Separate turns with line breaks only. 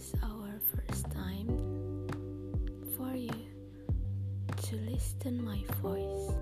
is our first time for you to listen my voice.